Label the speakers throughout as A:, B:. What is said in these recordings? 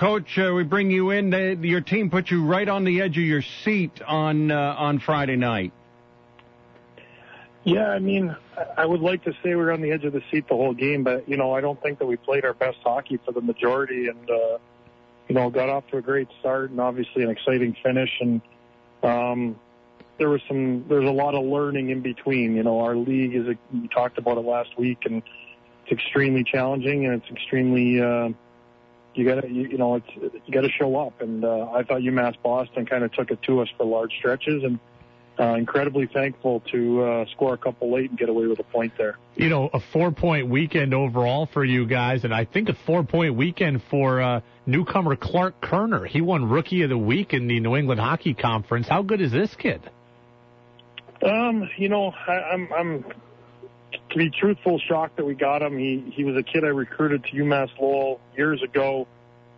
A: Coach, uh, we bring you in. They, your team put you right on the edge of your seat on uh, on Friday night.
B: Yeah, I mean, I would like to say we were on the edge of the seat the whole game, but you know, I don't think that we played our best hockey for the majority, and uh, you know, got off to a great start and obviously an exciting finish, and um, there was some, there's a lot of learning in between. You know, our league is, a, we talked about it last week, and it's extremely challenging, and it's extremely. Uh, you gotta, you, you know, it's you gotta show up, and uh, I thought UMass Boston kind of took it to us for large stretches, and uh, incredibly thankful to uh, score a couple late and get away with a point there.
C: You know, a four point weekend overall for you guys, and I think a four point weekend for uh, newcomer Clark Kerner. He won Rookie of the Week in the New England Hockey Conference. How good is this kid?
B: Um, you know, I, I'm, I'm to be truthful, shocked that we got him. He he was a kid I recruited to UMass Lowell years ago.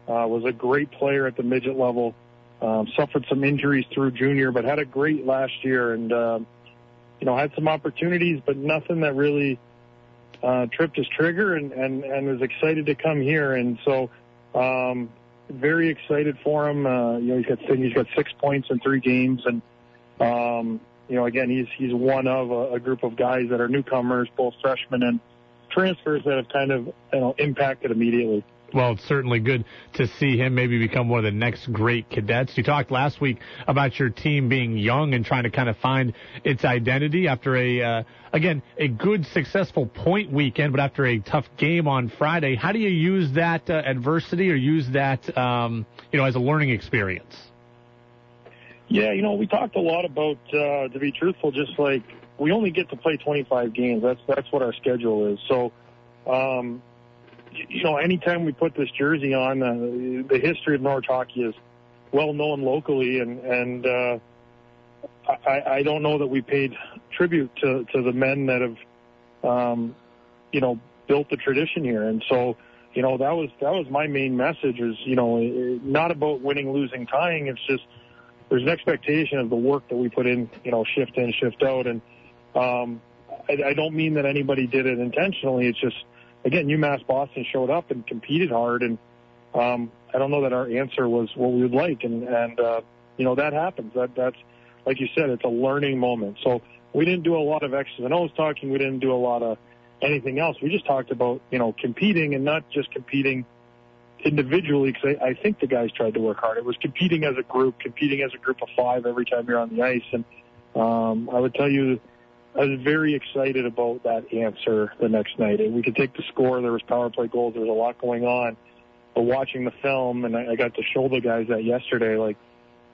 B: Uh, was a great player at the midget level. Um, suffered some injuries through junior, but had a great last year, and uh, you know had some opportunities, but nothing that really uh, tripped his trigger, and and and was excited to come here, and so um, very excited for him. Uh, you know he's got he's got six points in three games, and um, you know again he's he's one of a, a group of guys that are newcomers, both freshmen and transfers that have kind of you know impacted immediately
C: well, it's certainly good to see him maybe become one of the next great cadets. You talked last week about your team being young and trying to kind of find its identity after a, uh, again, a good, successful point weekend, but after a tough game on Friday. How do you use that uh, adversity or use that, um, you know, as a learning experience?
B: Yeah, you know, we talked a lot about, uh, to be truthful, just like we only get to play 25 games. That's that's what our schedule is. So, um, you know, anytime we put this jersey on, uh, the history of Norwich hockey is well known locally, and and uh, I, I don't know that we paid tribute to to the men that have, um, you know, built the tradition here, and so. You know that was that was my main message. Is you know not about winning, losing, tying. It's just there's an expectation of the work that we put in. You know, shift in, shift out, and um, I, I don't mean that anybody did it intentionally. It's just again, UMass Boston showed up and competed hard, and um, I don't know that our answer was what we would like, and and uh, you know that happens. That that's like you said, it's a learning moment. So we didn't do a lot of X's and O's talking. We didn't do a lot of anything else. We just talked about you know competing and not just competing individually because I, I think the guys tried to work hard. It was competing as a group, competing as a group of five every time you're on the ice, and um, I would tell you I was very excited about that answer the next night. And we could take the score. There was power play goals. There was a lot going on. But watching the film, and I, I got to show the guys that yesterday, like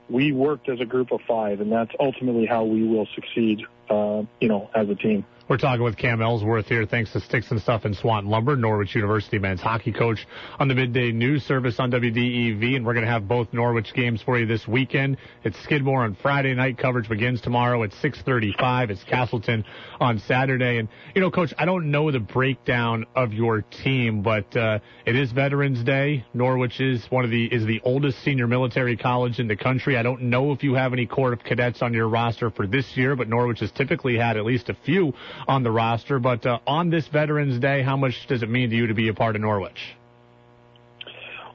B: we worked as a group of five, and that's ultimately how we will succeed, uh, you know, as a team.
C: We're talking with Cam Ellsworth here, thanks to Sticks and Stuff and Swanton Lumber, Norwich University men's hockey coach on the midday news service on WDEV, and we're going to have both Norwich games for you this weekend. It's Skidmore on Friday night. Coverage begins tomorrow at 6:35. It's Castleton on Saturday, and you know, Coach, I don't know the breakdown of your team, but uh, it is Veterans Day. Norwich is one of the is the oldest senior military college in the country. I don't know if you have any Corps of Cadets on your roster for this year, but Norwich has typically had at least a few on the roster. But uh, on this Veterans Day, how much does it mean to you to be a part of Norwich?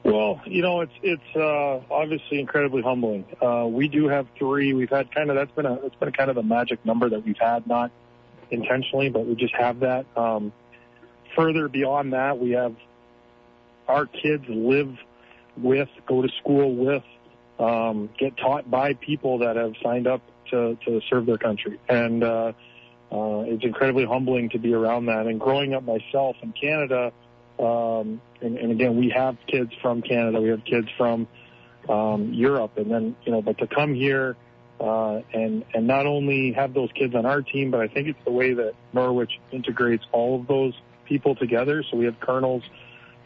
B: Well, you know, it's it's uh, obviously incredibly humbling. Uh, we do have three. We've had kind of that's been a it's been kind of a magic number that we've had, not intentionally, but we just have that. Um, further beyond that, we have our kids live with, go to school with, um, get taught by people that have signed up to to serve their country, and uh, uh, it's incredibly humbling to be around that. And growing up myself in Canada, um, and, and again, we have kids from Canada, we have kids from um, Europe, and then you know, but to come here uh, and and not only have those kids on our team, but I think it's the way that Norwich integrates all of those people together. So we have colonels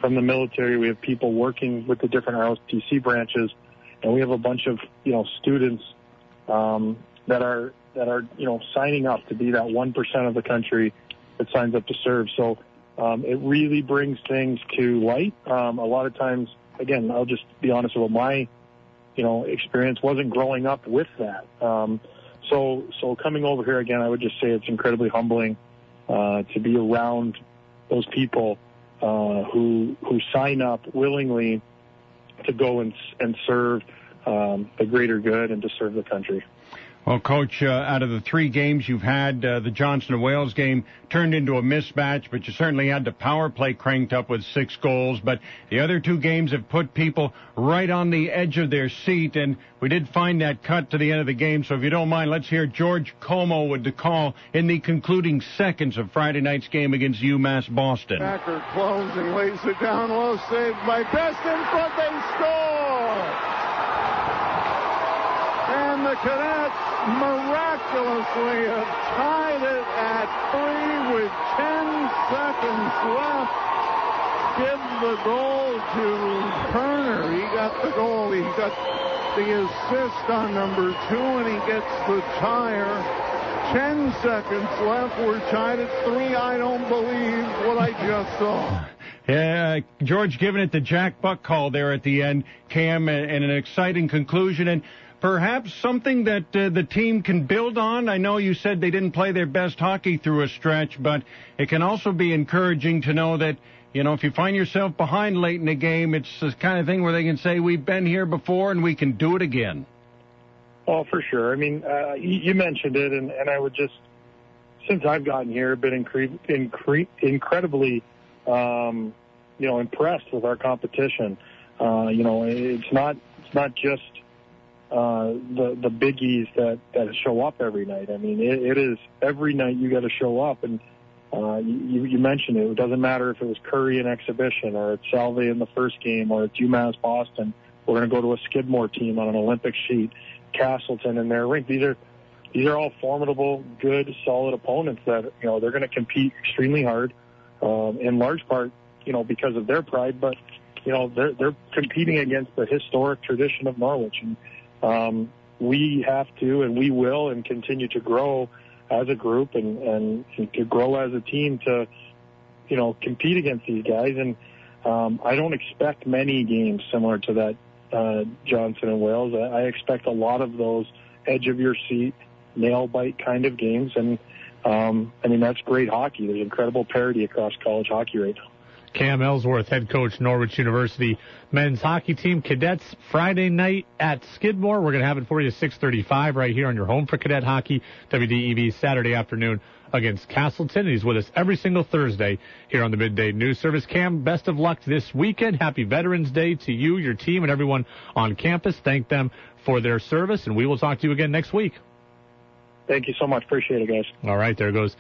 B: from the military, we have people working with the different ROTC branches, and we have a bunch of you know students um, that are that are you know signing up to be that one percent of the country that signs up to serve. So um, it really brings things to light. Um, a lot of times, again, I'll just be honest about my you know experience wasn't growing up with that. Um, so so coming over here again, I would just say it's incredibly humbling uh, to be around those people uh, who who sign up willingly to go and and serve um, the greater good and to serve the country.
A: Well, Coach, uh, out of the three games you've had, uh, the Johnson and Wales game turned into a mismatch, but you certainly had the power play cranked up with six goals. But the other two games have put people right on the edge of their seat, and we did find that cut to the end of the game. So if you don't mind, let's hear George Como with the call in the concluding seconds of Friday night's game against UMass Boston.
D: Backer closing, and lays it down low, saved by Best in front, they score! And the Cadets miraculously have tied it at three with 10 seconds left. Give the goal to Turner. He got the goal. He got the assist on number two, and he gets the tire. 10 seconds left. We're tied at three. I don't believe what I just saw.
A: Yeah, George giving it the Jack Buck call there at the end, Cam, and an exciting conclusion. And perhaps something that uh, the team can build on? I know you said they didn't play their best hockey through a stretch, but it can also be encouraging to know that, you know, if you find yourself behind late in the game, it's the kind of thing where they can say, we've been here before and we can do it again.
B: Oh, for sure. I mean, uh, you mentioned it, and, and I would just, since I've gotten here, been incre- incre- incredibly, um, you know, impressed with our competition. Uh, you know, it's not, it's not just, uh, the the biggies that that show up every night. I mean, it, it is every night you got to show up, and uh, you, you mentioned it. It doesn't matter if it was Curry in exhibition, or it's Salve in the first game, or it's UMass Boston. We're going to go to a Skidmore team on an Olympic sheet, Castleton in their rink. These are these are all formidable, good, solid opponents that you know they're going to compete extremely hard, um, in large part, you know, because of their pride, but you know they're they're competing against the historic tradition of Norwich and um, we have to and we will and continue to grow as a group and, and, and to grow as a team to, you know, compete against these guys. And um, I don't expect many games similar to that uh, Johnson and Wales. I, I expect a lot of those edge of your seat, nail bite kind of games. And um, I mean, that's great hockey. There's incredible parity across college hockey right now.
C: Cam Ellsworth, head coach, Norwich University men's hockey team. Cadets Friday night at Skidmore. We're going to have it for you 6:35 right here on your home for cadet hockey. WDEV Saturday afternoon against Castleton. He's with us every single Thursday here on the midday news service. Cam, best of luck this weekend. Happy Veterans Day to you, your team, and everyone on campus. Thank them for their service, and we will talk to you again next week.
B: Thank you so much. Appreciate it, guys.
C: All right, there goes